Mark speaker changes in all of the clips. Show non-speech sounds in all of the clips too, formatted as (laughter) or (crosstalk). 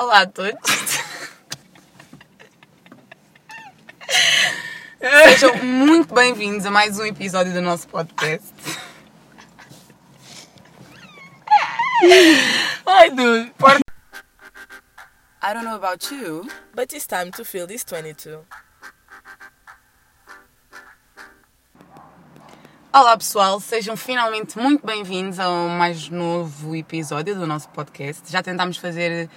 Speaker 1: Olá a todos. Sejam muito bem-vindos a mais um episódio do nosso podcast. Ai, dude. I don't know about you.
Speaker 2: But it's time to feel this 22.
Speaker 1: Olá pessoal, sejam finalmente muito bem-vindos a um mais novo episódio do nosso podcast. Já tentámos fazer,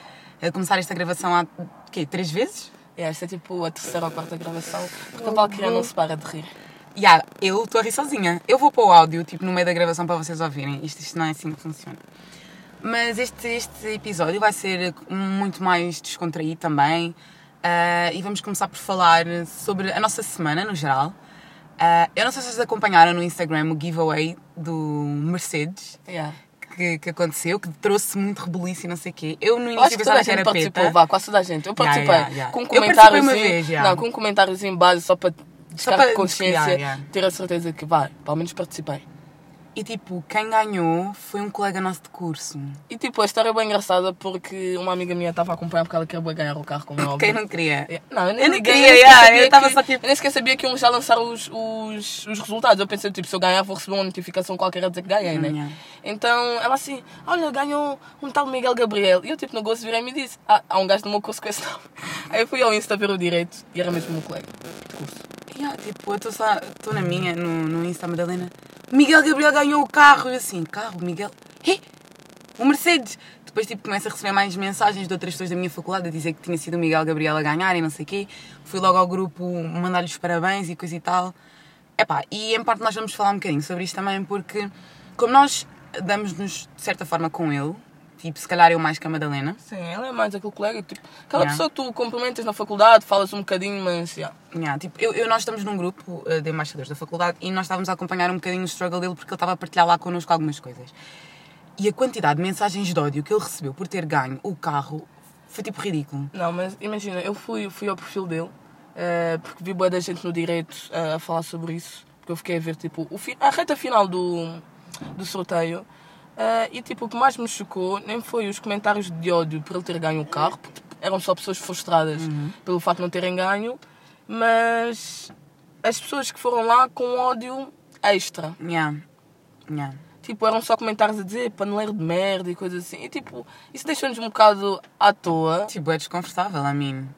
Speaker 1: eh, começar esta gravação há, quê, três vezes?
Speaker 2: É, esta é tipo a terceira ou quarta gravação, porque a Valkyria não se para de rir.
Speaker 1: Ya, eu estou a rir sozinha. Eu vou pôr o áudio, tipo, no meio da gravação para vocês ouvirem. Isto, isto não é assim que funciona. Mas este, este episódio vai ser muito mais descontraído também. ah, e vamos começar por falar sobre a nossa semana, no geral. Ah, eu não sei se vocês acompanharam no Instagram o giveaway do Mercedes.
Speaker 2: Yeah.
Speaker 1: Que, que aconteceu, que trouxe muito rebuliço e não sei o quê. Eu no início
Speaker 2: acho que toda a gente participou, vá, quase toda a gente. Eu
Speaker 1: Yeah,
Speaker 2: participei
Speaker 1: yeah, yeah.
Speaker 2: com um
Speaker 1: Eu participei
Speaker 2: comentário
Speaker 1: uma vez, yeah.
Speaker 2: Não, com um comentário em base só para descargar
Speaker 1: para-
Speaker 2: de consciência,
Speaker 1: yeah, yeah.
Speaker 2: ter a certeza que, vá, pelo menos participei.
Speaker 1: E tipo, quem ganhou foi um colega nosso de curso.
Speaker 2: E tipo, a história é bem engraçada porque uma amiga minha estava a acompanhar porque ela queria ganhar o carro como é óbvio.
Speaker 1: Quem não queria?
Speaker 2: É, Não, eu nem
Speaker 1: Eu queria,
Speaker 2: nem
Speaker 1: yeah, eu tava
Speaker 2: que-
Speaker 1: só tipo-
Speaker 2: eu nem sequer sabia que iam já lançar os, os, os resultados. Eu pensei, tipo, se eu ganhar vou receber uma notificação qualquer a dizer que ganhei, né?
Speaker 1: Yeah.
Speaker 2: Então, ela assim, olha, ganhou um tal Miguel Gabriel. E eu, tipo, no gosto virei-me e disse, ah, há um gajo no meu curso com esse nome. (laughs) Aí eu fui ao Insta ver o direito e era mesmo o meu colega de curso.
Speaker 1: Yeah, tipo, eu estou só, estou na minha, no, no Insta Madalena. Miguel Gabriel ganhou o carro. E assim, carro, Miguel. Hê? O Mercedes. Depois, tipo, começo a receber mais mensagens de outras pessoas da minha faculdade a dizer que tinha sido o Miguel Gabriel a ganhar e não sei o quê. Fui logo ao grupo mandar-lhe os parabéns e coisa e tal. Epá, e em parte nós vamos falar um bocadinho sobre isto também porque, como nós damos-nos de certa forma com ele, tipo, se calhar eu mais que a Madalena,
Speaker 2: Sim, ela é mais aquele colega, tipo, aquela
Speaker 1: Yeah.
Speaker 2: pessoa que tu cumprimentas na faculdade, falas um bocadinho, mas, yeah.
Speaker 1: Yeah, tipo, eu, eu- nós estamos num grupo eh, de embaixadores da faculdade e nós estávamos a acompanhar um bocadinho o struggle dele porque ele estava a partilhar lá connosco algumas coisas. E a quantidade de mensagens de ódio que ele recebeu por ter ganho o carro foi tipo ridículo.
Speaker 2: Não, mas imagina, eu fui, fui ao perfil dele, eh, porque vi boa da gente no direito eh, a falar sobre isso, porque eu fiquei a ver, tipo, o a reta final do, do sorteio, eh, e tipo, o que mais me chocou nem foi os comentários de ódio por ele ter ganho o carro, porque tipo, eram só pessoas frustradas pelo facto de não terem ganho, mas as pessoas que foram lá com ódio extra.
Speaker 1: Yeah. Yeah.
Speaker 2: Tipo, eram só comentários a dizer paneleiro de merda e coisas assim. E tipo, isso deixou-nos um bocado à toa.
Speaker 1: Tipo, é desconfortável a mim.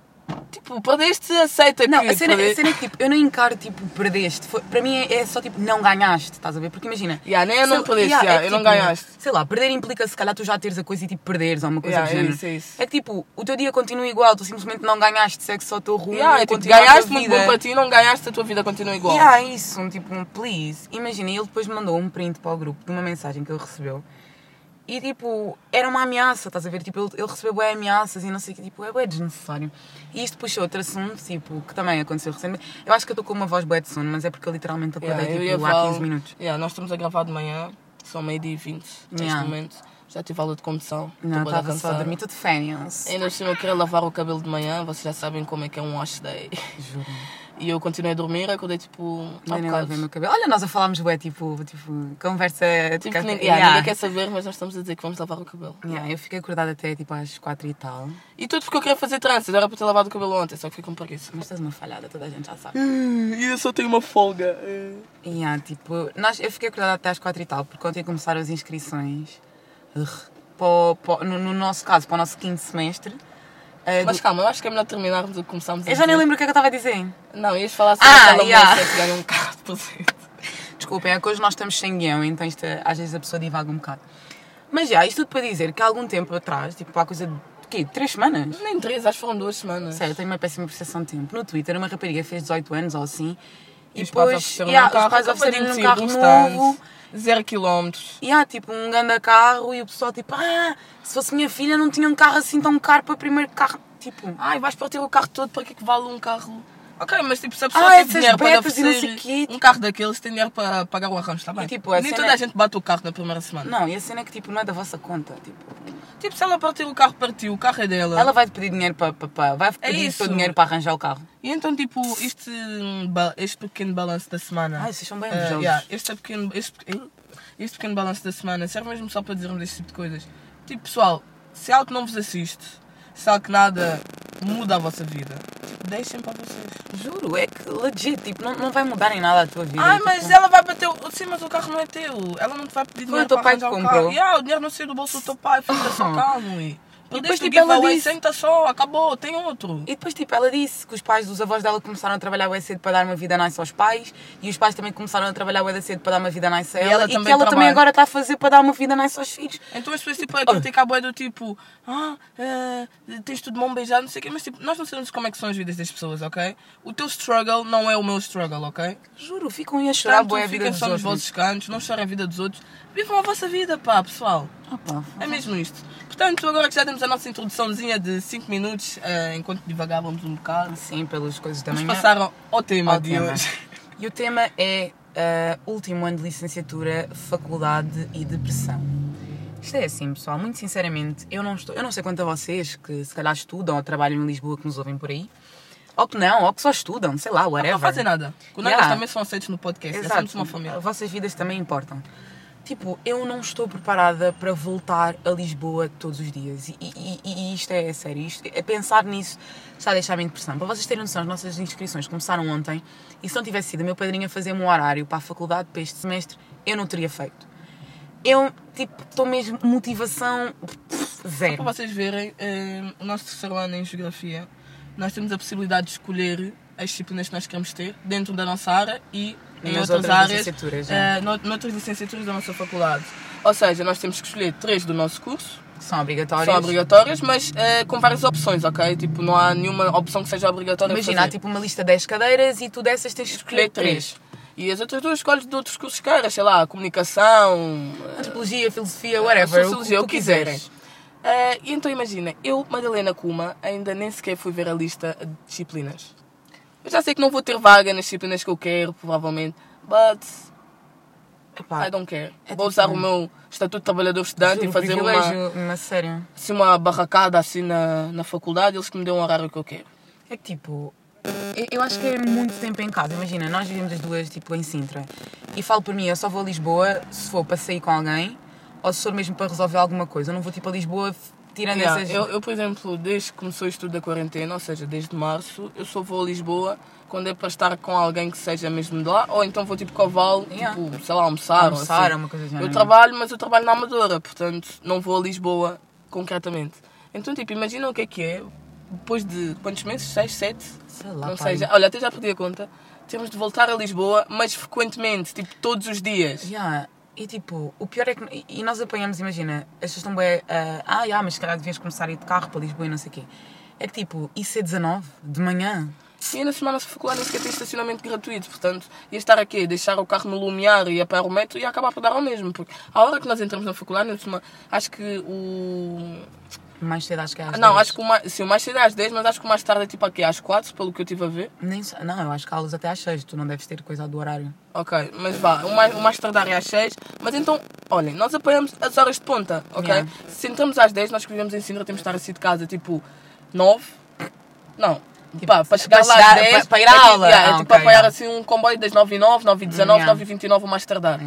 Speaker 2: Tipo, perdeste, aceita
Speaker 1: Não,
Speaker 2: que...
Speaker 1: a cena, a cena é que tipo, eu não encaro tipo, perdeste. Foi- para mim é, é só tipo, não ganhaste, estás a ver? Porque imagina.
Speaker 2: Yeah, nem eu não perdeste,
Speaker 1: yeah,
Speaker 2: yeah,
Speaker 1: é
Speaker 2: eu não
Speaker 1: tipo,
Speaker 2: ganhaste.
Speaker 1: Sei lá, perder implica se calhar tu já teres a coisa e tipo perderes ou uma coisa
Speaker 2: Yeah,
Speaker 1: do
Speaker 2: é
Speaker 1: género.
Speaker 2: isso, é isso.
Speaker 1: É que tipo, o teu dia continua igual, tu simplesmente não ganhaste, segue só o teu rumo.
Speaker 2: Yeah, é tipo, ganhaste muito bom para ti, não ganhaste, a tua vida continua igual.
Speaker 1: Yeah, isso, um tipo, um please. Imagina, ele depois me mandou um print para o grupo de uma mensagem que ele recebeu. E tipo, era uma ameaça, estás a ver? Tipo, ele, ele recebeu bué ameaças e não sei o que, tipo, é bué desnecessário. E isto puxou outro assunto, tipo, que também aconteceu recentemente. Eu acho que eu estou com uma voz bué de sono, mas é porque eu literalmente acordei
Speaker 2: Yeah, eu
Speaker 1: tipo, há
Speaker 2: Val-
Speaker 1: 15 minutos.
Speaker 2: Yeah, nós estamos a gravar de manhã, são meio-dia e 20 neste
Speaker 1: Yeah.
Speaker 2: momento. Já tive aula de condução.
Speaker 1: Não, estava só a dormir tudo férias.
Speaker 2: Ainda assim eu queria lavar o cabelo de manhã, vocês já sabem como é que é um wash day.
Speaker 1: Juro.
Speaker 2: E eu continuei a dormir, acordei tipo.
Speaker 1: lavei o meu cabelo. Olha, nós a falámos bué, tipo, tipo, conversa...
Speaker 2: Tipo,
Speaker 1: café-
Speaker 2: ninguém,
Speaker 1: Yeah.
Speaker 2: yeah, ninguém quer saber, mas nós estamos a dizer que vamos lavar o cabelo.
Speaker 1: Yeah, eu fiquei acordada até tipo às 4 e tal.
Speaker 2: E tudo porque eu queria fazer tranças, era para ter lavado o cabelo ontem, só que fiquei com preguiça.
Speaker 1: Mas estás uma falhada, toda a gente já sabe. (gasps)
Speaker 2: E eu só tenho uma folga.
Speaker 1: E há, tipo, nós, eu fiquei acordada até às quatro e tal, porque ontem começaram as inscrições para, para, no, no nosso caso, para o nosso quinto semestre. Eh,
Speaker 2: Mas
Speaker 1: do-
Speaker 2: calma, eu acho que é melhor terminarmos do que começámos a
Speaker 1: eu já nem
Speaker 2: dizer.
Speaker 1: lembro o que é que eu estava a dizer.
Speaker 2: Não, ias falar sobre
Speaker 1: Ah,
Speaker 2: aquela
Speaker 1: yeah.
Speaker 2: que ganhou um carro de presente.
Speaker 1: Desculpem, é que hoje nós estamos sem guião, então isto, às vezes a pessoa divaga um bocado. Mas já, isto tudo para dizer que há algum tempo atrás, tipo há coisa de quê? Três semanas?
Speaker 2: Nem três, acho que foram duas semanas.
Speaker 1: Sério, eu tenho uma péssima percepção de tempo. No Twitter, uma rapariga fez 18 anos ou assim.
Speaker 2: E os pais ofereceram
Speaker 1: yeah,
Speaker 2: um carro,
Speaker 1: os pais
Speaker 2: acabadinho
Speaker 1: ofereceram-lhe um carro novo.
Speaker 2: Zero quilómetros.
Speaker 1: E há tipo um grande carro e o pessoal tipo, ah, se fosse minha filha não tinha um carro assim tão caro para o primeiro carro. Tipo,
Speaker 2: Ai, vais partir o carro todo, para que é que vale um carro? Ok, mas tipo, se a pessoa
Speaker 1: Ah,
Speaker 2: tem dinheiro para oferecer um carro daqueles, tem dinheiro para pagar o arranjo, está bem?
Speaker 1: E, tipo, a
Speaker 2: Nem toda
Speaker 1: é-
Speaker 2: a gente bate o carro na primeira semana.
Speaker 1: não, e a cena é que tipo, não é da vossa conta. Tipo,
Speaker 2: Tipo, se ela partir o carro, partiu, o carro é dela.
Speaker 1: ela vai-te pedir dinheiro para. para, vai pedir o
Speaker 2: isso.
Speaker 1: teu dinheiro para arranjar o carro.
Speaker 2: E então, tipo, este, hum, este pequeno balanço da semana.
Speaker 1: Ai, vocês são bem
Speaker 2: Ah,
Speaker 1: invejosos.
Speaker 2: yeah, este, é pequeno, este, este pequeno balanço da semana serve mesmo só para dizermos este tipo de coisas. Tipo, pessoal, se é algo não vos assiste, algo que nada muda a vossa vida, tipo, deixem para vocês.
Speaker 1: Juro, é que legit, tipo, não, não vai mudar em nada a tua vida.
Speaker 2: Ai,
Speaker 1: tipo,
Speaker 2: mas ela vai bater. o- Sim, mas o carro não é teu. Ela não te vai pedir
Speaker 1: Foi o
Speaker 2: dinheiro
Speaker 1: teu
Speaker 2: para
Speaker 1: pai que
Speaker 2: o
Speaker 1: comprou.
Speaker 2: carro. Yeah, o dinheiro não saiu do bolso do teu pai, fica só (laughs) calmo. E
Speaker 1: depois,
Speaker 2: depois,
Speaker 1: tipo,
Speaker 2: tipo,
Speaker 1: ela
Speaker 2: giveaway,
Speaker 1: disse-
Speaker 2: senta só, acabou, tem outro.
Speaker 1: E depois, tipo, ela disse que os pais dos avós dela começaram a trabalhar bem cedo para dar uma vida nice aos pais e os pais também começaram a trabalhar bem cedo para dar uma vida nice a
Speaker 2: E
Speaker 1: ela
Speaker 2: ela
Speaker 1: e, que
Speaker 2: também
Speaker 1: ela também
Speaker 2: trabalha.
Speaker 1: agora está a fazer para dar uma vida nice aos filhos.
Speaker 2: Então as pessoas tipo, a criticar a boia do tipo, ah, eh, tens tudo mão beijado, não sei o quê, mas tipo, nós não sabemos como é que são as vidas das pessoas, ok? O teu struggle não é o meu struggle, ok?
Speaker 1: Juro, ficam aí a chorar boa a vida
Speaker 2: fiquem
Speaker 1: dos
Speaker 2: só nos
Speaker 1: outros.
Speaker 2: vossos cantos, não chorem a vida dos outros, vivam a vossa vida, pá, pessoal. É mesmo isto. Portanto, agora que já temos a nossa introduçãozinha de 5 minutos, eh, enquanto divagávamos um bocado,
Speaker 1: Sim, pelas coisas da
Speaker 2: vamos
Speaker 1: manhã.
Speaker 2: passar ao tema
Speaker 1: ao
Speaker 2: de
Speaker 1: tema.
Speaker 2: hoje.
Speaker 1: E o tema é ah, último ano de licenciatura, faculdade e depressão. Isto é assim, pessoal, muito sinceramente, eu não estou, eu não sei quanto a vocês que se calhar estudam ou trabalham em Lisboa que nos ouvem por aí, ou que não, ou que só estudam, sei lá, whatever.
Speaker 2: Não fazem nada. Colegas
Speaker 1: Yeah.
Speaker 2: também são aceitos no podcast, é
Speaker 1: Exato.
Speaker 2: somos uma família.
Speaker 1: As vossas vidas também importam. Tipo, eu não estou preparada para voltar a Lisboa todos os dias. E, e- e- isto é sério. Isto, é pensar nisso está a deixar-me em. Para vocês terem noção, as nossas inscrições começaram ontem. E se não tivesse sido o meu padrinho a fazer-me um horário para a faculdade para este semestre, eu não teria feito. Eu, tipo, estou mesmo motivação zero.
Speaker 2: Para vocês verem, eh, o nosso terceiro ano em Geografia, nós temos a possibilidade de escolher as disciplinas que nós queremos ter dentro da nossa área e em
Speaker 1: Nas
Speaker 2: outras,
Speaker 1: outras
Speaker 2: áreas,
Speaker 1: licenciaturas,
Speaker 2: eh, no- noutras licenciaturas da nossa faculdade. Ou seja, nós temos que escolher três do nosso curso,
Speaker 1: São obrigatórias.
Speaker 2: são obrigatórias, mas eh, com várias opções, ok? Tipo, não há nenhuma opção que seja obrigatória
Speaker 1: Imagina, há tipo uma lista de 10 cadeiras e tu dessas tens de escolher
Speaker 2: três. E as outras duas escolhes de outros cursos que queiras, sei lá, comunicação,
Speaker 1: Antropologia, filosofia, whatever.
Speaker 2: Sociologia,
Speaker 1: o
Speaker 2: o
Speaker 1: que
Speaker 2: que
Speaker 1: tu quiseres.
Speaker 2: quiserem. E então imagina, eu, Madalena Kuma, ainda nem sequer fui ver a lista de disciplinas. Eu já sei que não vou ter vaga nas disciplinas que eu quero, provavelmente, but
Speaker 1: Epá,
Speaker 2: I don't care.
Speaker 1: é
Speaker 2: vou
Speaker 1: tipo-
Speaker 2: usar o meu estatuto de trabalhador estudante e fazer uma,
Speaker 1: mas sério.
Speaker 2: assim, uma barracada assim na, na faculdade, eles que me dêem o horário que eu quero.
Speaker 1: É que tipo, eu- acho que é muito tempo em casa. Imagina, nós vivemos as duas tipo em Sintra. E falo por mim, eu só vou a Lisboa se for para sair com alguém ou se for mesmo para resolver alguma coisa. Eu não vou tipo a Lisboa tirando
Speaker 2: Yeah,
Speaker 1: essas.
Speaker 2: eu, eu, por exemplo, desde que começou o estudo da quarentena, ou seja, desde março, eu só vou a Lisboa quando é para estar com alguém que seja mesmo de lá, ou então vou tipo cavalo,
Speaker 1: Yeah.
Speaker 2: tipo, sei lá, almoçar. ou
Speaker 1: Almoçar,
Speaker 2: assim.
Speaker 1: uma coisa assim.
Speaker 2: Eu trabalho, mas eu trabalho na Amadora, portanto não vou a Lisboa concretamente. Então, tipo, imagina o que é que é, depois de quantos meses? Seis, sete?
Speaker 1: Sei lá,
Speaker 2: não sei, já, olha, até já perdi a conta. Temos de voltar a Lisboa, mas frequentemente, tipo, todos os dias.
Speaker 1: Yeah. E tipo, o pior é que. e- nós apanhamos, imagina, as pessoas estão bem. ah, ah, yeah, mas se calhar devias começar a ir de carro para Lisboa e não sei o quê. É que tipo, isso é 19 de manhã.
Speaker 2: E ainda assim, a nossa faculdade nem sequer tem estacionamento gratuito, portanto, ia estar aqui, deixar o carro no lumiar e apanhar o metro e acabar por dar ao mesmo. Porque a hora que nós entramos na faculdade, por cima, acho que o.
Speaker 1: Mais cedo acho que é às
Speaker 2: não,
Speaker 1: 10.
Speaker 2: acho que o mais, sim, o mais cedo é às 10, mas acho que o mais tarde é tipo aqui às 4, pelo que eu estive a ver.
Speaker 1: Nem Não, eu acho que há aulas até às 6. Tu não deves ter coisa do horário.
Speaker 2: Ok, mas vá, o mais, o mais tardar é às 6. Mas então, olhem, nós apoiamos as horas de ponta, ok?
Speaker 1: Yeah.
Speaker 2: Se entramos às 10, nós que vivemos em Sintra temos de estar assim de casa tipo 9. Não.
Speaker 1: Tipo,
Speaker 2: Pá, para chegar
Speaker 1: para
Speaker 2: lá
Speaker 1: chegar-
Speaker 2: às 10,
Speaker 1: para- ir à
Speaker 2: é tipo-
Speaker 1: aula.
Speaker 2: yeah, é
Speaker 1: Ah,
Speaker 2: tipo
Speaker 1: ok,
Speaker 2: apoiar
Speaker 1: yeah.
Speaker 2: assim um comboio das 9 e 9, 9 e 19,
Speaker 1: Yeah.
Speaker 2: 9 e 29 o mais tardar.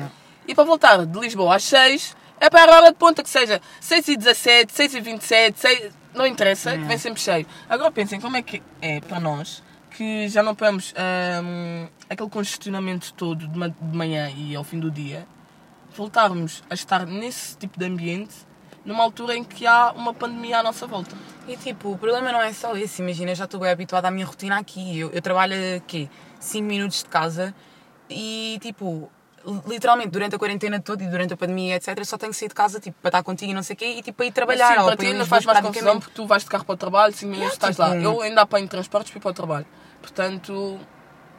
Speaker 2: E para voltar de Lisboa às 6, é para a hora de ponta que seja 6 e 17, 6 e 27, 6, não interessa, que
Speaker 1: Yeah.
Speaker 2: vem sempre cheio. Agora pensem como é que é para nós que já não apoiamos hum, aquele congestionamento todo de, ma- de manhã e ao fim do dia, voltarmos a estar nesse tipo de ambiente numa altura em que há uma pandemia à nossa volta.
Speaker 1: E tipo, o problema não é só esse. Imagina, já estou bem habituada à minha rotina aqui. Eu, eu trabalho aqui 5 minutos de casa e tipo, literalmente durante a quarentena toda e durante a pandemia, etc., só tenho que sair de casa tipo, para estar contigo e não sei o quê e tipo, para ir trabalhar.
Speaker 2: Mas, sim,
Speaker 1: ou
Speaker 2: para ti ainda faz mais confusão porque tu vais de carro para o trabalho, 5 minutos
Speaker 1: Yeah,
Speaker 2: estás
Speaker 1: tipo,
Speaker 2: lá. Eu ainda apanho transportes para ir para o trabalho. Portanto,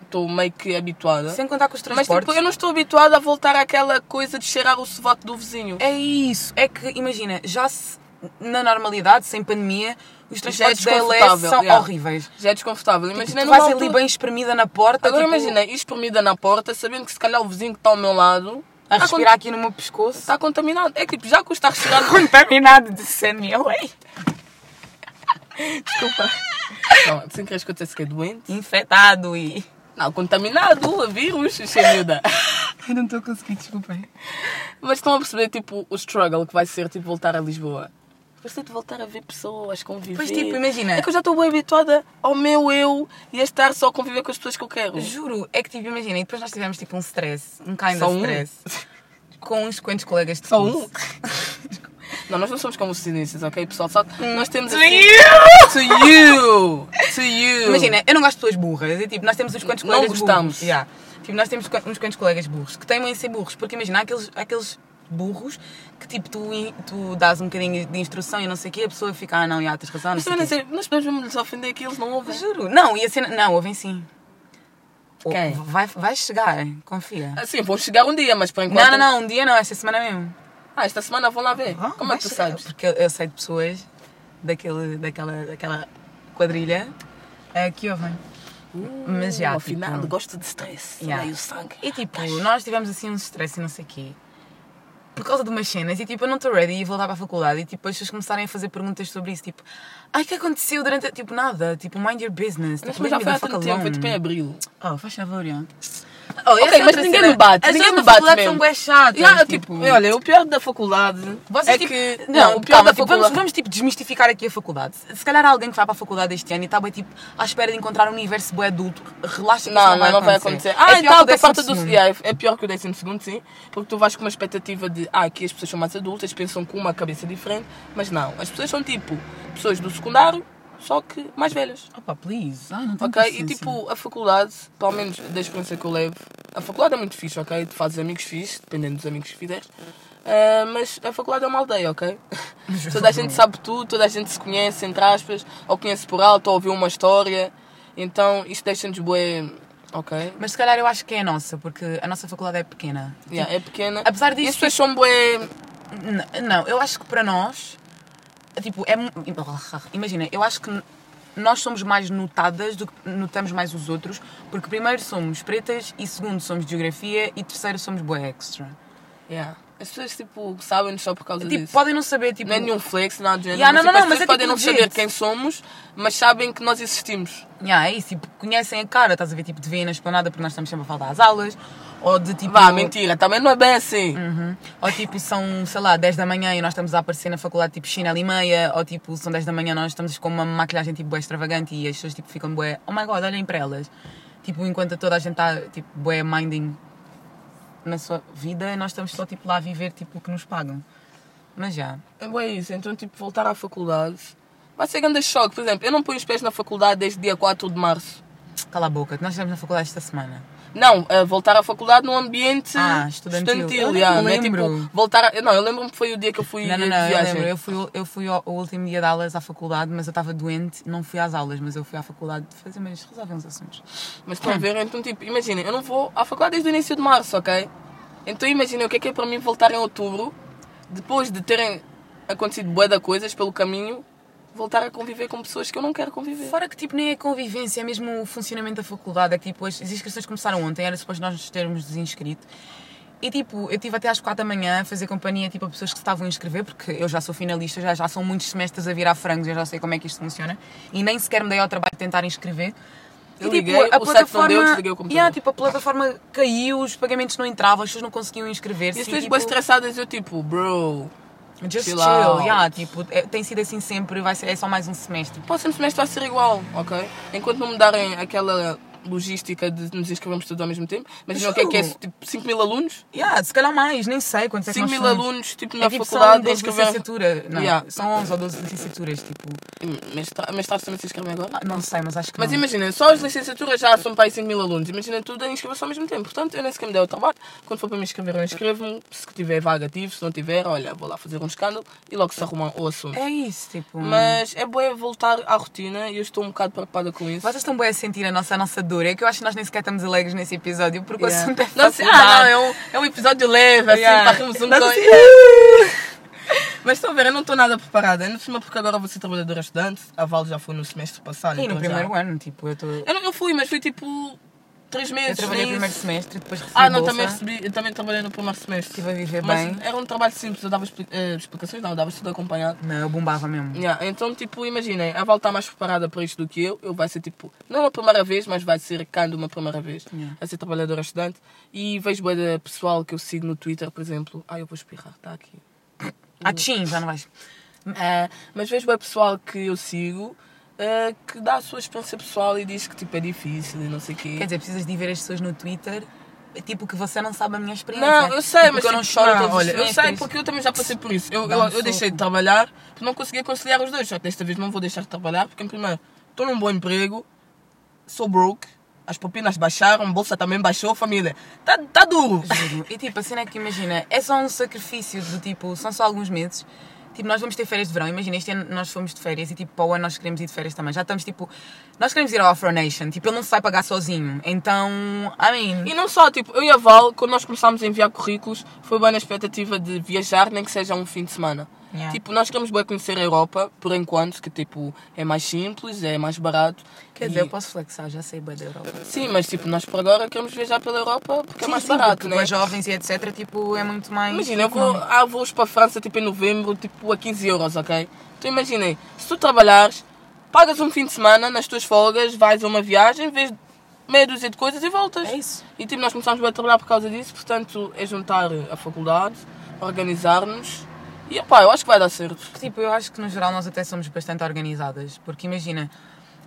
Speaker 2: estou meio que habituada.
Speaker 1: Sem contar com os
Speaker 2: Mas
Speaker 1: transportes.
Speaker 2: tipo, eu não estou habituada a voltar àquela coisa de cheirar o sovaco do vizinho.
Speaker 1: É isso. É que, imagina, já se, na normalidade, sem pandemia, os transportes da LS são
Speaker 2: yeah.
Speaker 1: horríveis.
Speaker 2: Já é desconfortável.
Speaker 1: Tipo,
Speaker 2: Imagina
Speaker 1: tu
Speaker 2: numa
Speaker 1: vais ali bem espremida na porta.
Speaker 2: Agora
Speaker 1: tipo,
Speaker 2: imagina, espremida na porta, sabendo que se calhar o vizinho que está ao meu lado
Speaker 1: A
Speaker 2: está
Speaker 1: respirar aqui no meu pescoço.
Speaker 2: Está contaminado. É tipo, já custa a respirar. (laughs)
Speaker 1: Contaminado de CNLA.
Speaker 2: Desculpa. Não, sem querer que eu dissesse que é doente.
Speaker 1: Infectado e...
Speaker 2: Não, contaminado, vírus, sem miúda.
Speaker 1: Eu não estou a conseguir, desculpem.
Speaker 2: Mas estão a perceber, tipo, o struggle que vai ser, tipo, voltar a Lisboa. Gostei de voltar a ver pessoas, conviver.
Speaker 1: Pois, tipo, imagina.
Speaker 2: É que eu já estou bem habituada ao meu eu e a estar só a conviver com as pessoas que eu quero.
Speaker 1: Juro, é que tipo, imagina, e depois nós tivemos tipo um stress, um kind
Speaker 2: Só
Speaker 1: of
Speaker 2: um?
Speaker 1: stress. (laughs) Com uns quantos colegas de
Speaker 2: Só um. (laughs) Não, nós não somos como os cineastas, ok, pessoal? Só que nós temos
Speaker 1: To
Speaker 2: assim...
Speaker 1: you!
Speaker 2: To you! To you!
Speaker 1: Imagina, eu não gosto de pessoas burras. E, tipo, nós temos uns quantos
Speaker 2: Não
Speaker 1: colegas
Speaker 2: gostamos.
Speaker 1: burros. Yeah. Tipo, nós temos uns quantos colegas burros que teimam em ser burros. Porque imagina, há aqueles, há aqueles burros que tipo, tu, tu dás um bocadinho de instrução e não sei o quê, a pessoa fica, ah não, já, tens razão,
Speaker 2: Mas
Speaker 1: o
Speaker 2: também não sei, nós podemos mesmo lhes ofender que eles não ouvem.
Speaker 1: Juro. Não, e a cena. Não, ouvem sim. O-
Speaker 2: Quem?
Speaker 1: Vai, vai chegar, confia.
Speaker 2: Assim, vão chegar um dia, mas por enquanto...
Speaker 1: Não, não, não, um dia não, esta semana mesmo.
Speaker 2: Ah, esta semana vão lá ver. Como é que tu
Speaker 1: chegar,
Speaker 2: sabes?
Speaker 1: Porque eu, eu sei de pessoas daquele, daquela, daquela quadrilha eh, que ouvem. Mas já,
Speaker 2: Ao
Speaker 1: tipo-
Speaker 2: final, gosto de stress.
Speaker 1: Yeah.
Speaker 2: Meio sangue.
Speaker 1: E tipo, nós tivemos assim um stress e não sei o quê. Por causa de umas cenas, e tipo, eu não estou ready e voltar para a faculdade. E tipo, as pessoas começarem a fazer perguntas sobre isso, tipo, ai, o que aconteceu durante. a-" Tipo, nada, tipo, mind your business.
Speaker 2: Mas
Speaker 1: Tipo,
Speaker 2: já
Speaker 1: leave
Speaker 2: foi há tanto tempo, foi tipo em abril.
Speaker 1: Oh, faz favor, já. Oh,
Speaker 2: Ok,
Speaker 1: é
Speaker 2: mas ninguém me bate,
Speaker 1: As
Speaker 2: ninguém
Speaker 1: pessoas
Speaker 2: me
Speaker 1: da
Speaker 2: bate
Speaker 1: faculdade
Speaker 2: mesmo.
Speaker 1: são chatas.
Speaker 2: Yeah,
Speaker 1: tipo,
Speaker 2: tipo, olha, o pior da faculdade
Speaker 1: Vocês,
Speaker 2: é
Speaker 1: tipo,
Speaker 2: que...
Speaker 1: Não,
Speaker 2: o pior
Speaker 1: calma,
Speaker 2: da
Speaker 1: tipo,
Speaker 2: faculdade...
Speaker 1: vamos, vamos tipo, desmistificar aqui a faculdade. Se calhar há alguém que vai para a faculdade este ano e está bem tipo, à espera de encontrar um universo bué adulto. Relaxa que isso
Speaker 2: Não, não, não vai acontecer. Ah,
Speaker 1: é
Speaker 2: e
Speaker 1: pior
Speaker 2: tal,
Speaker 1: que o
Speaker 2: da parte do. Yeah, é pior que o décimo segundo, sim. Porque tu vais com uma expectativa de. Ah, aqui as pessoas são mais adultas, pensam com uma cabeça diferente. Mas não, as pessoas são tipo pessoas do secundário, só que mais velhas.
Speaker 1: Opa, please. Ah, não tenho
Speaker 2: Ok? E tipo, a faculdade, pelo menos da experiência que eu levo, a faculdade é muito fixe, ok? Tu fazes amigos fixes, dependendo dos amigos que fizeres. Ah, mas a faculdade é uma aldeia, ok? (laughs) toda a gente sabe tudo, toda a gente se conhece, entre aspas, ou conhece por alto, ou ouviu uma história. Então isto deixa-nos bué, ok?
Speaker 1: Mas se calhar eu acho que é a nossa, porque a nossa faculdade é pequena.
Speaker 2: Yeah, é pequena.
Speaker 1: apesar
Speaker 2: E
Speaker 1: disso,
Speaker 2: as pessoas são bué.
Speaker 1: Não, eu acho que para nós, tipo, é. Imagina, eu acho que nós somos mais notadas do que notamos mais os outros, porque primeiro somos pretas, e segundo somos de geografia, e terceiro somos boa extra.
Speaker 2: Yeah. As pessoas tipo, sabem-nos só por causa
Speaker 1: Tipo,
Speaker 2: disso.
Speaker 1: podem não saber, tipo.
Speaker 2: Não é nenhum flex, nada do género.
Speaker 1: Yeah, não,
Speaker 2: mas,
Speaker 1: não,
Speaker 2: tipo,
Speaker 1: não,
Speaker 2: as
Speaker 1: é
Speaker 2: podem
Speaker 1: tipo
Speaker 2: não
Speaker 1: legit.
Speaker 2: saber quem somos, mas sabem que nós existimos.
Speaker 1: Yeah, é isso, tipo, conhecem a cara, estás a ver, tipo, de ver na esplanada porque nós estamos sempre a faltar às aulas, ou de tipo.
Speaker 2: Vá, mentira, também não é bem assim.
Speaker 1: Uhum. Ou tipo, são, sei lá, 10 da manhã e nós estamos a aparecer na faculdade tipo chinelo e meia, ou tipo, são 10 da manhã nós estamos com uma maquilhagem tipo bué extravagante e as pessoas tipo ficam bué, oh my god, olhem para elas. Tipo, enquanto toda a gente está tipo bué minding na sua vida, nós estamos só tipo lá a viver tipo o que nos pagam. Mas já.
Speaker 2: É bem isso. Então, tipo, voltar à faculdade vai ser grande choque. Por exemplo, eu não ponho os pés na faculdade desde dia 4 de março.
Speaker 1: Cala a boca, nós estivemos na faculdade esta semana.
Speaker 2: Não, a voltar à faculdade num ambiente
Speaker 1: Ah, estudantil. Eu nem
Speaker 2: yeah, não é tipo, voltar a... Não, eu lembro-me que foi o dia que eu fui
Speaker 1: Não, não,
Speaker 2: de
Speaker 1: não, eu
Speaker 2: viagem.
Speaker 1: lembro. Eu fui, eu fui ao, ao último dia de aulas à faculdade, mas eu estava doente, não fui às aulas, mas eu fui à faculdade fazer, mas resolver uns assuntos.
Speaker 2: Mas estão a ver, então tipo, imaginem, eu não vou à faculdade desde o início de março, ok? Então imaginem o que é que é para mim voltar em outubro, depois de terem acontecido bué de coisas pelo caminho, voltar a conviver com pessoas que eu não quero conviver.
Speaker 1: Fora que tipo nem é convivência, é mesmo o funcionamento da faculdade. É que tipo, as, as inscrições começaram ontem, era suposto nós nos termos desinscrito. E tipo, eu estive até às 4 da manhã a fazer companhia tipo, a pessoas que se estavam a inscrever, porque eu já sou finalista, já, já são muitos semestres a virar frangos, eu já sei como é que isto funciona. E nem sequer me dei ao trabalho de tentar inscrever.
Speaker 2: Eu
Speaker 1: E, tipo,
Speaker 2: liguei, site não deu, desliguei o computador.
Speaker 1: Yeah, tipo, a plataforma caiu, os pagamentos não entravam, as pessoas não conseguiam inscrever-se.
Speaker 2: E as pessoas
Speaker 1: tipo,
Speaker 2: estressadas, eu tipo, bro,
Speaker 1: Just
Speaker 2: chill
Speaker 1: chill, yeah, tipo, é- tem sido assim sempre, vai ser, é só mais um semestre.
Speaker 2: o próximo semestre vai ser igual, ok? Enquanto não me darem aquela logística de nos inscrevermos todos ao mesmo tempo, imagina o que é que é, tipo, 5 mil alunos,
Speaker 1: Yeah, se calhar mais, nem sei quantos é que
Speaker 2: 5
Speaker 1: nós
Speaker 2: mil alunos, tipo,
Speaker 1: É
Speaker 2: na
Speaker 1: tipo, são
Speaker 2: faculdade,
Speaker 1: 12
Speaker 2: inscrever...
Speaker 1: licenciatura. Não,
Speaker 2: Yeah.
Speaker 1: são 11 ou 12 licenciaturas, tipo.
Speaker 2: Mestrado, mestrado também se inscrevem agora?
Speaker 1: ah, Não sei, mas acho que
Speaker 2: Mas
Speaker 1: não.
Speaker 2: imagina, só as licenciaturas já são para aí 5 mil alunos. Imagina tudo a inscrever-se ao mesmo tempo. Portanto, eu nem sequer me dei o trabalho. Quando for para me inscrever, eu inscrevo-me. Se tiver vaga, ativo. Se não tiver, olha, vou lá fazer um escândalo e logo se arruma o assunto.
Speaker 1: É isso, tipo.
Speaker 2: Mas é bom voltar à rotina e eu estou um bocado preocupada com isso.
Speaker 1: Vocês estão bem a sentir a nossa, a nossa dor. É que eu acho que nós nem sequer estamos alegres nesse episódio, porque
Speaker 2: Yeah.
Speaker 1: o assunto é faculdade.
Speaker 2: ah, não, é um, é um episódio leve, assim,
Speaker 1: Yeah.
Speaker 2: para rirmos um
Speaker 1: Nós assim, (laughs)
Speaker 2: Mas estão a ver, eu não estou nada preparada. Ainda por porque agora vou ser trabalhadora estudante. A Val já foi no semestre passado.
Speaker 1: E
Speaker 2: então
Speaker 1: no
Speaker 2: já-
Speaker 1: primeiro ano, tipo, eu estou.
Speaker 2: Eu, não- eu fui, mas fui tipo 3 meses.
Speaker 1: Eu trabalhei no primeiro semestre, depois recebi
Speaker 2: Ah, não,
Speaker 1: bolsa,
Speaker 2: também recebi, eu também trabalhei no primeiro semestre.
Speaker 1: Estive a viver
Speaker 2: Mas
Speaker 1: bem.
Speaker 2: era um trabalho simples, eu dava expli- eh, explicações, não, eu dava tudo acompanhado.
Speaker 1: Não, eu bombava mesmo.
Speaker 2: Yeah, então, tipo, imaginem, a Val está mais preparada para isto do que eu. Eu vai ser, tipo, não uma primeira vez, mas vai ser cando uma primeira vez.
Speaker 1: Yeah.
Speaker 2: Vai ser trabalhadora estudante. E vejo da pessoal que eu sigo no Twitter, por exemplo. Ah, eu vou espirrar, está aqui.
Speaker 1: Ah, tchim, já não vais.
Speaker 2: Ah, mas vejo bem pessoal que eu sigo ah, que dá a sua experiência pessoal e diz que tipo, é difícil e não sei o quê.
Speaker 1: Quer dizer, precisas de ver as pessoas no Twitter, tipo que você não sabe a minha experiência.
Speaker 2: Não, eu sei,
Speaker 1: Tipo,
Speaker 2: mas
Speaker 1: eu não
Speaker 2: tipo,
Speaker 1: choro
Speaker 2: não, olha, eu sei porque eu também já passei por isso. Eu, eu, eu deixei de trabalhar porque não conseguia conciliar os dois. Só que desta vez não vou deixar de trabalhar porque, em primeiro, estou num bom emprego, sou broke, as propinas baixaram, a bolsa também baixou, família. Tá, tá duro.
Speaker 1: Juro. E tipo, a cena é que imagina, é só um sacrifício do tipo, são só alguns meses. Tipo, nós vamos ter férias de verão. Imagina, este ano nós fomos de férias e tipo, para o ano nós queremos ir de férias também. Já estamos tipo, nós queremos ir ao Afro Nation. Tipo, ele não se vai pagar sozinho. Então, I mean,
Speaker 2: E não só, tipo, eu e a Val, quando nós começámos a enviar currículos, foi bem na expectativa de viajar, nem que seja um fim de semana.
Speaker 1: Yeah.
Speaker 2: Tipo, nós queremos bem conhecer a Europa, por enquanto, que tipo, é mais simples, é mais barato.
Speaker 1: quer
Speaker 2: E-
Speaker 1: dizer, eu posso flexar, já sei bem da Europa.
Speaker 2: Sim, mas tipo, nós por agora queremos viajar pela Europa porque é
Speaker 1: Sim,
Speaker 2: mais
Speaker 1: sim,
Speaker 2: barato, né?
Speaker 1: para jovens e etc, tipo, é muito mais.
Speaker 2: Imagina, eu vou há voos para a França tipo em novembro, tipo a 15 euros, ok? Então imaginem, se tu trabalhares, pagas um fim de semana nas tuas folgas, vais a uma viagem, vês meia dúzia de coisas e voltas.
Speaker 1: É isso.
Speaker 2: E tipo, nós começámos bem a trabalhar por causa disso, portanto é juntar a faculdade, organizar-nos e pá, eu acho que vai dar certo.
Speaker 1: Tipo, eu acho que no geral nós até somos bastante organizadas, porque imagina,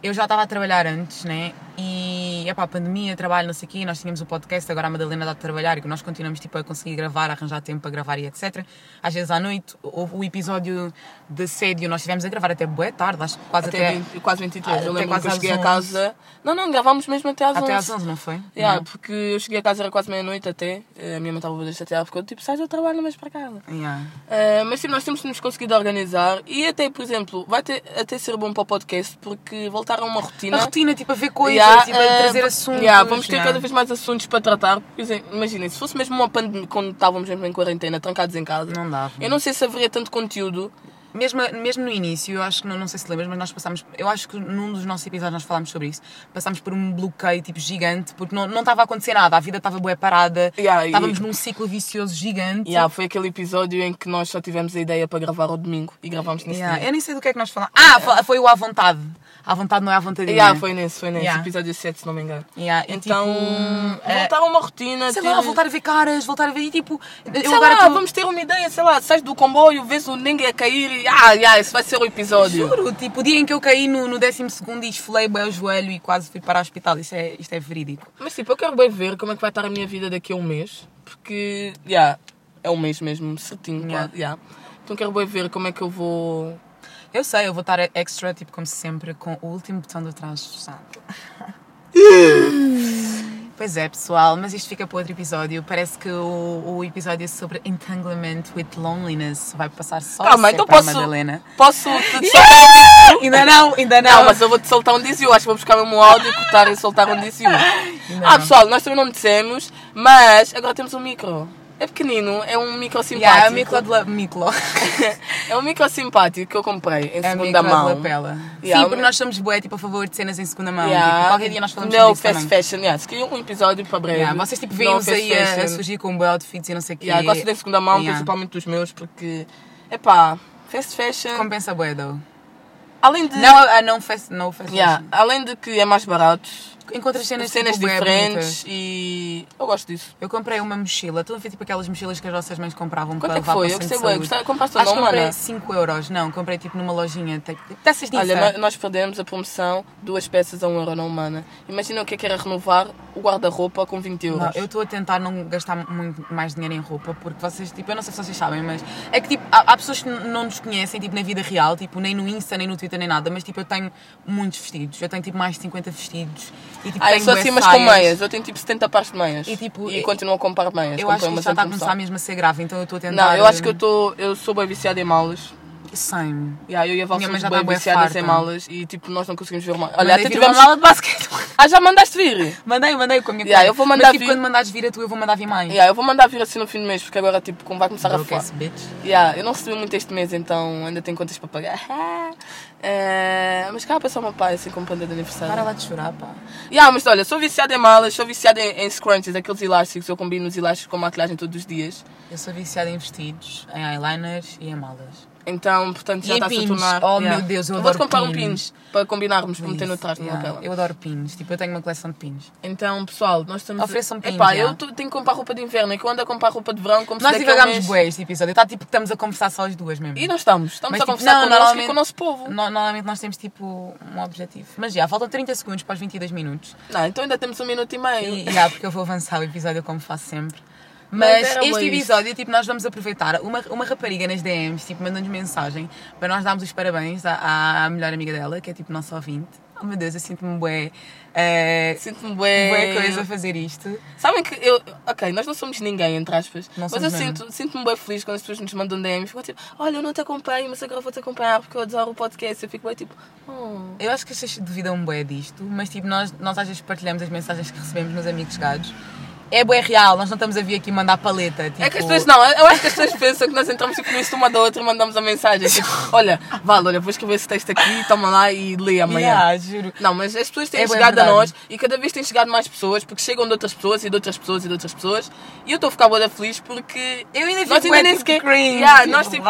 Speaker 1: eu já estava a trabalhar antes, né? E, epá, pandemia, trabalho, não sei o quê, nós tínhamos o podcast, agora a Madalena dá de trabalhar e que nós continuamos, tipo, a conseguir gravar, a arranjar tempo para gravar e etc. Às vezes à noite, houve o episódio de assédio, nós estivemos a gravar até boa tarde, acho que quase
Speaker 2: Até,
Speaker 1: até,
Speaker 2: 20, quase 23.
Speaker 1: até
Speaker 2: eu lembro
Speaker 1: quase
Speaker 2: que eu cheguei a
Speaker 1: 11.
Speaker 2: casa. Não, não, gravámos mesmo até às 11.
Speaker 1: até às 11, não foi?
Speaker 2: Yeah,
Speaker 1: Não.
Speaker 2: porque eu cheguei a casa era quase meia-noite até. eh, A minha mãe estava a chateada porque eu tipo, sai do trabalho, vais para casa.
Speaker 1: Yeah.
Speaker 2: Uh, mas sim, nós temos nos conseguir organizar e até, por exemplo, vai ter, até ser bom para o podcast porque voltar a uma rotina.
Speaker 1: A rotina, tipo, a ver coisas,
Speaker 2: Yeah,
Speaker 1: tipo, a trazer
Speaker 2: v-
Speaker 1: assuntos.
Speaker 2: yeah, vamos ter
Speaker 1: yeah.
Speaker 2: cada vez mais assuntos para tratar. Exemplo, imaginem, se fosse mesmo uma pandemia, quando estávamos mesmo em quarentena, trancados em casa,
Speaker 1: Não dava.
Speaker 2: eu não sei se haveria tanto conteúdo.
Speaker 1: Mesmo, mesmo no início, eu acho que, não, não sei se lembras, mas nós passámos, eu acho que num dos nossos episódios nós falámos sobre isso, passámos por um bloqueio tipo gigante, porque não não estava a acontecer nada, a vida estava bué parada,
Speaker 2: Yeah, e-
Speaker 1: estávamos num ciclo vicioso gigante.
Speaker 2: Yeah, foi aquele episódio em que nós só tivemos a ideia para gravar ao domingo e gravámos nesse
Speaker 1: Yeah,
Speaker 2: dia.
Speaker 1: Eu nem sei do que é que nós falamos. Ah, foi o à vontade. À vontade não é à vontade.
Speaker 2: Yeah, foi nesse, foi nesse,
Speaker 1: Yeah.
Speaker 2: episódio 7, se não me engano.
Speaker 1: Yeah, e
Speaker 2: Então,
Speaker 1: tipo, é,
Speaker 2: voltar a uma rotina.
Speaker 1: sei
Speaker 2: ter-
Speaker 1: lá, voltar a ver caras, voltar a ver e tipo. Eu
Speaker 2: Sei
Speaker 1: agora
Speaker 2: lá,
Speaker 1: tô-
Speaker 2: vamos ter uma ideia, sei lá, sais do comboio, vês o ninguém a cair e ah, yeah, esse vai ser o episódio.
Speaker 1: Juro, tipo, o dia em que eu caí no, no 12 e esfolei bem o joelho e quase fui para o hospital, isto é, isto é verídico.
Speaker 2: Mas tipo, eu quero bem ver como é que vai estar a minha vida daqui a um mês, porque, já, é um mês mesmo, certinho,
Speaker 1: Yeah.
Speaker 2: yeah. Então quero bem ver como é que eu vou...
Speaker 1: Eu sei, eu vou estar extra, tipo, como sempre, com o último botão trás fechado. (laughs) Pois é, pessoal, mas isto fica para outro episódio. Parece que o, o episódio sobre entanglement with loneliness vai passar só
Speaker 2: Calma, então
Speaker 1: para
Speaker 2: posso...
Speaker 1: a Madalena.
Speaker 2: Posso te (laughs) soltar...
Speaker 1: Ainda não, ainda não.
Speaker 2: Não, mas eu vou-te soltar um DCU, acho que vou buscar mesmo um áudio, cortar e soltar um.
Speaker 1: Ainda
Speaker 2: Ah, pessoal, nós também não dissemos, mas agora temos um micro. É pequenino, é um micro simpático.
Speaker 1: Yeah, é o Miklo de la... Miklo. (laughs)
Speaker 2: É um micro simpático que eu comprei em
Speaker 1: É
Speaker 2: segunda mão.
Speaker 1: de lapela.
Speaker 2: Yeah,
Speaker 1: Sim, porque nós somos bué, tipo, a favor de cenas em segunda mão.
Speaker 2: Yeah.
Speaker 1: Tipo, qualquer dia nós falamos
Speaker 2: no
Speaker 1: sobre isso
Speaker 2: fast
Speaker 1: também.
Speaker 2: fashion, yeah. Se um episódio para breve.
Speaker 1: Yeah, vocês, tipo, veem-nos
Speaker 2: fast
Speaker 1: aí a, a surgir com bué outfits e não sei o quê.
Speaker 2: Yeah, gosto de segunda mão,
Speaker 1: Yeah.
Speaker 2: principalmente dos meus, porque, epá, fast fashion,
Speaker 1: Compensa bué, though.
Speaker 2: além de...
Speaker 1: Não, a não fast, no fast
Speaker 2: Yeah,
Speaker 1: fashion.
Speaker 2: além de que é mais barato,
Speaker 1: Encontras cenas,
Speaker 2: cenas
Speaker 1: tipo,
Speaker 2: diferentes e eu gosto disso.
Speaker 1: Eu comprei uma mochila, a ver tipo aquelas mochilas que as vossas mães compravam
Speaker 2: Quanto
Speaker 1: para
Speaker 2: é que
Speaker 1: levar
Speaker 2: foi?
Speaker 1: para
Speaker 2: Eu
Speaker 1: o centro
Speaker 2: gostei
Speaker 1: de
Speaker 2: bem.
Speaker 1: saúde.
Speaker 2: Gostaste- Compraste
Speaker 1: Acho que comprei
Speaker 2: mana?
Speaker 1: 5 euros. Não, comprei tipo numa lojinha tipo, dessas de
Speaker 2: Olha, nós, perdemos a promoção, duas peças a um euro na humana. Imagina o que é que era renovar o guarda-roupa com 20 euros.
Speaker 1: Não, eu estou a tentar não gastar muito mais dinheiro em roupa porque vocês, tipo, eu não sei se vocês sabem, mas é que tipo, há, há pessoas que não nos conhecem, tipo, na vida real, tipo, nem no Insta, nem no Twitter, nem nada, mas tipo, eu tenho muitos vestidos, eu tenho tipo mais de 50 vestidos e tipo,
Speaker 2: Ah, eu sou assim, mas com meias. Eu tenho tipo 70 pares de meias.
Speaker 1: E, tipo,
Speaker 2: e
Speaker 1: eu-
Speaker 2: continuo a comprar meias.
Speaker 1: Eu acho que isto já está a começar mesmo a ser grave, então eu estou a tentar.
Speaker 2: Não, eu acho que eu
Speaker 1: eh,
Speaker 2: estou. Eu sou bem viciada em malas.
Speaker 1: Same.
Speaker 2: Yeah, eu e a Val somos bem
Speaker 1: tá
Speaker 2: viciadas em malas e tipo, nós não conseguimos ver uma. Olha, até
Speaker 1: vir
Speaker 2: tivemos.
Speaker 1: uma mala de basquete. (laughs)
Speaker 2: Ah, já mandaste vir?
Speaker 1: Mandei, mandei com a minha
Speaker 2: Yeah, eu vou mandar
Speaker 1: Mas, tipo,
Speaker 2: vir-
Speaker 1: quando mandares vir a tu, eu vou mandar vir mais.
Speaker 2: Yeah, eu vou mandar vir assim no fim do mês, porque agora tipo, como vai começar a
Speaker 1: Broke
Speaker 2: falar.
Speaker 1: ass bitch.
Speaker 2: Yeah, eu não recebi muito este mês, então ainda tenho contas para pagar. (laughs) Eh, mas cá passar o meu pai assim com prenda de aniversário.
Speaker 1: Para lá de chorar, pá.
Speaker 2: Yeah, mas olha, sou viciada em malas, sou viciada em, em scrunchies, aqueles elásticos, eu combino os elásticos com maquilhagem todos os dias.
Speaker 1: Eu sou viciada em vestidos, em eyeliners e em malas.
Speaker 2: Então, portanto, já
Speaker 1: E
Speaker 2: está-se a
Speaker 1: pins?
Speaker 2: tornar.
Speaker 1: Oh, meu Deus, eu
Speaker 2: Vou-te
Speaker 1: adoro
Speaker 2: comprar um
Speaker 1: pins.
Speaker 2: pins para combinarmos, para meter no da
Speaker 1: yeah,
Speaker 2: lapela.
Speaker 1: Eu adoro pins. Tipo, eu tenho uma coleção de pins.
Speaker 2: Então, pessoal, nós estamos.
Speaker 1: Ofereçam pins,
Speaker 2: Epá,
Speaker 1: já.
Speaker 2: eu tenho que comprar roupa de inverno. É que eu ando a comprar roupa de verão como
Speaker 1: Nós
Speaker 2: se
Speaker 1: divagámos
Speaker 2: mês-
Speaker 1: bué este episódio. Está tipo que estamos a conversar só as duas mesmo.
Speaker 2: E não estamos. Estamos
Speaker 1: Mas,
Speaker 2: a
Speaker 1: tipo,
Speaker 2: conversar
Speaker 1: não,
Speaker 2: e
Speaker 1: normalmente-
Speaker 2: com o nosso povo.
Speaker 1: No- Normalmente nós temos tipo um objetivo. Mas já, faltam 30 segundos para os 22 minutos.
Speaker 2: Não, então ainda temos um minuto e meio.
Speaker 1: E já, porque eu vou avançar o episódio como faço sempre.
Speaker 2: Mas
Speaker 1: Mas este episódio, tipo, nós vamos aproveitar. Uma, uma rapariga nas DMs, tipo, mandou-nos mensagem para nós darmos os parabéns à, à melhor amiga dela, que é tipo nossa ouvinte. Oh meu Deus, eu sinto-me bué. eh,
Speaker 2: Sinto-me bué.
Speaker 1: bué coisa fazer isto.
Speaker 2: Sabem que eu. Ok, nós não somos ninguém, entre aspas.
Speaker 1: Não
Speaker 2: mas eu
Speaker 1: mesmo.
Speaker 2: sinto, sinto-me bem feliz quando as pessoas nos mandam DM e ficam tipo, olha, eu não te acompanho, mas agora vou-te acompanhar porque eu adoro o podcast. Eu fico bem tipo, oh.
Speaker 1: Eu acho que vocês duvidam bué disto, mas tipo, nós, nós às vezes partilhamos as mensagens que recebemos nos amigos chegados. É bué real, nós não estamos a vir aqui mandar paleta. Tipo,
Speaker 2: É que as pessoas não, eu acho que as pessoas pensam que nós entramos tipo, no uma da outra e mandamos a mensagem. Tipo, (laughs) olha, Val, olha, vou escrever esse texto aqui, toma lá e lê amanhã.
Speaker 1: Yeah, juro.
Speaker 2: Não, mas as pessoas têm
Speaker 1: É
Speaker 2: chegado a nós e cada vez têm chegado mais pessoas, porque chegam de outras pessoas e de outras pessoas e de outras pessoas. E eu estou a ficar boa feliz porque
Speaker 1: Eu ainda
Speaker 2: nós
Speaker 1: fico
Speaker 2: ainda
Speaker 1: bué,
Speaker 2: nem
Speaker 1: tipo,
Speaker 2: sequer. Yeah,
Speaker 1: tipo,
Speaker 2: nós, tipo.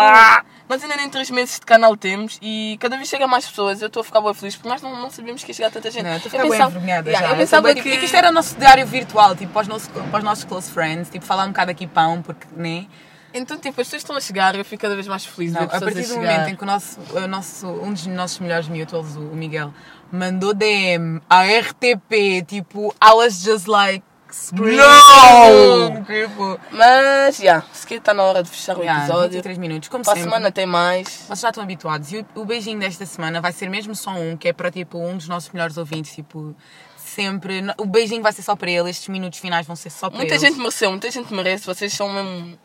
Speaker 2: Nós ainda nem 3 meses de canal temos e cada vez chega mais pessoas. Eu estou a ficar boa feliz porque nós não, não sabíamos que ia chegar tanta gente.
Speaker 1: Não, eu estou a
Speaker 2: Eu
Speaker 1: ficar bem
Speaker 2: pensava-
Speaker 1: envergonhada
Speaker 2: Yeah,
Speaker 1: já.
Speaker 2: Eu pensava
Speaker 1: tô
Speaker 2: que.
Speaker 1: bué, tipo, isto era o nosso diário virtual, tipo, para os nossos, para os nossos close friends, tipo, falar um bocado aqui pão, porque, né?
Speaker 2: Então, tipo, as pessoas estão a chegar e eu fico cada vez mais feliz
Speaker 1: Não, a partir do
Speaker 2: chegar.
Speaker 1: momento em que o nosso, o nosso, um dos nossos melhores mutuals, o Miguel, mandou DM à RTP, tipo, I was just like, screaming,
Speaker 2: No!
Speaker 1: Tipo,
Speaker 2: Mas, já, se calhar está na hora de fechar o
Speaker 1: yeah,
Speaker 2: episódio.
Speaker 1: 23 minutos, como
Speaker 2: Para a
Speaker 1: sempre.
Speaker 2: semana tem mais.
Speaker 1: Vocês já estão habituados. E o, o beijinho desta semana vai ser mesmo só um, que é para tipo um dos nossos melhores ouvintes, tipo, sempre. O beijinho vai ser só para ele, estes minutos finais vão ser só para
Speaker 2: Muita
Speaker 1: eles.
Speaker 2: gente mereceu, muita gente merece. Vocês são mesmo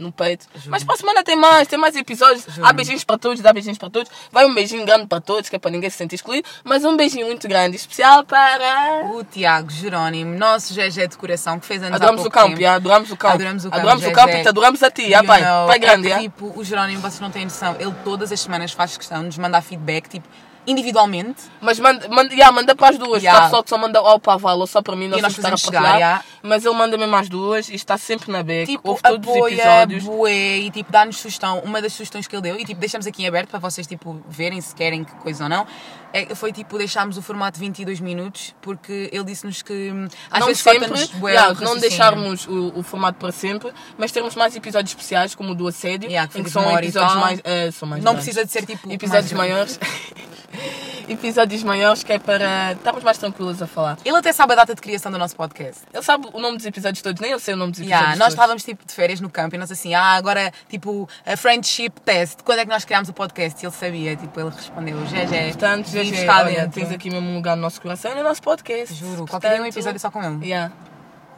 Speaker 2: no peito. Mas para a semana tem mais, tem mais episódios.
Speaker 1: Juro.
Speaker 2: Há beijinhos para todos, dá beijinhos para todos. Vai um beijinho grande para todos, que é para ninguém se sentir excluído. Mas um beijinho muito grande, especial para.
Speaker 1: O Tiago Jerónimo, nosso GG de coração, que fez anos
Speaker 2: Adoramos
Speaker 1: há
Speaker 2: o
Speaker 1: pouco
Speaker 2: campo,
Speaker 1: tempo.
Speaker 2: já, adoramos o campo.
Speaker 1: Adoramos o campo,
Speaker 2: Adoramos o campo e te adoramos a ti, já,
Speaker 1: You
Speaker 2: pai.
Speaker 1: know,
Speaker 2: Pai grande,
Speaker 1: é
Speaker 2: já.
Speaker 1: que, tipo, o Jerónimo, vocês não têm noção, ele todas as semanas faz questão de nos mandar feedback, tipo, individualmente.
Speaker 2: Mas manda, manda, yeah, manda para as duas.
Speaker 1: Yeah.
Speaker 2: Há pessoal que só manda ao Paval ou só para mim, nós
Speaker 1: nós
Speaker 2: vamos estar a
Speaker 1: chegar,
Speaker 2: partilhar.
Speaker 1: yeah.
Speaker 2: Mas ele manda mesmo às duas e está sempre na beca.
Speaker 1: Tipo,
Speaker 2: Ouve todos os
Speaker 1: apoia,
Speaker 2: episódios.
Speaker 1: bué, e tipo, dá-nos sugestão. Uma das sugestões que ele deu, e tipo, deixamos aqui em aberto para vocês, tipo, verem se querem que coisa ou não, é, foi tipo, deixarmos o formato de 22 minutos, porque ele disse-nos que hum, às
Speaker 2: não
Speaker 1: vezes
Speaker 2: sempre,
Speaker 1: bué
Speaker 2: yeah, não deixarmos o, o formato para sempre, mas termos mais episódios especiais, como o do assédio,
Speaker 1: Yeah, que
Speaker 2: que são
Speaker 1: e
Speaker 2: episódios mais, eh, são mais
Speaker 1: Não
Speaker 2: grandes.
Speaker 1: precisa de ser tipo.
Speaker 2: episódios maiores. (laughs) (laughs) episódios maiores que é para estarmos mais tranquilos a falar.
Speaker 1: Ele até sabe a data de criação do nosso podcast.
Speaker 2: Ele sabe o nome dos episódios todos, nem eu sei o nome dos episódios
Speaker 1: Yeah, nós
Speaker 2: todos.
Speaker 1: estávamos tipo de férias no campo e nós assim, ah, agora tipo a friendship test, quando é que nós criámos o podcast? E ele sabia, tipo, ele respondeu, GG.
Speaker 2: Portanto,
Speaker 1: vives
Speaker 2: GG, olha, tens aqui mesmo um lugar no nosso coração e no nosso podcast.
Speaker 1: Juro, qualquer dia um
Speaker 2: Portanto,
Speaker 1: episódio só com ele.
Speaker 2: Yeah.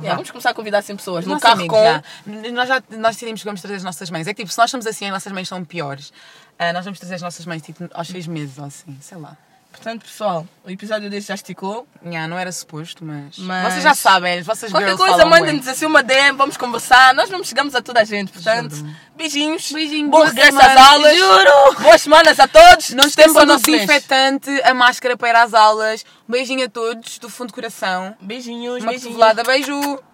Speaker 2: Yeah, vamos começar a convidar assim pessoas.
Speaker 1: Os
Speaker 2: No carro
Speaker 1: amigos,
Speaker 2: com.
Speaker 1: já. Nós já nós decidimos que vamos trazer as nossas mães. É que tipo, se nós somos assim, as nossas mães são piores. Ah, nós vamos trazer as nossas mães tipo aos seis meses ou assim, sei lá.
Speaker 2: Portanto, pessoal, o episódio deste já esticou.
Speaker 1: Nha, não era suposto, mas...
Speaker 2: Mas-
Speaker 1: Vocês já sabem, vossas
Speaker 2: Qualquer coisa, mandem-nos assim uma DM, vamos conversar. Nós não chegamos a toda a gente, portanto,
Speaker 1: Juro.
Speaker 2: beijinhos.
Speaker 1: Beijinho,
Speaker 2: Bom regresso às aulas.
Speaker 1: Juro.
Speaker 2: Boas semanas a todos.
Speaker 1: Esqueçam
Speaker 2: é o
Speaker 1: desinfetante, a máscara para ir às aulas. Um beijinho a todos, do fundo do coração.
Speaker 2: Beijinhos,
Speaker 1: Uma
Speaker 2: beijinhos.
Speaker 1: cotovelada, beijo!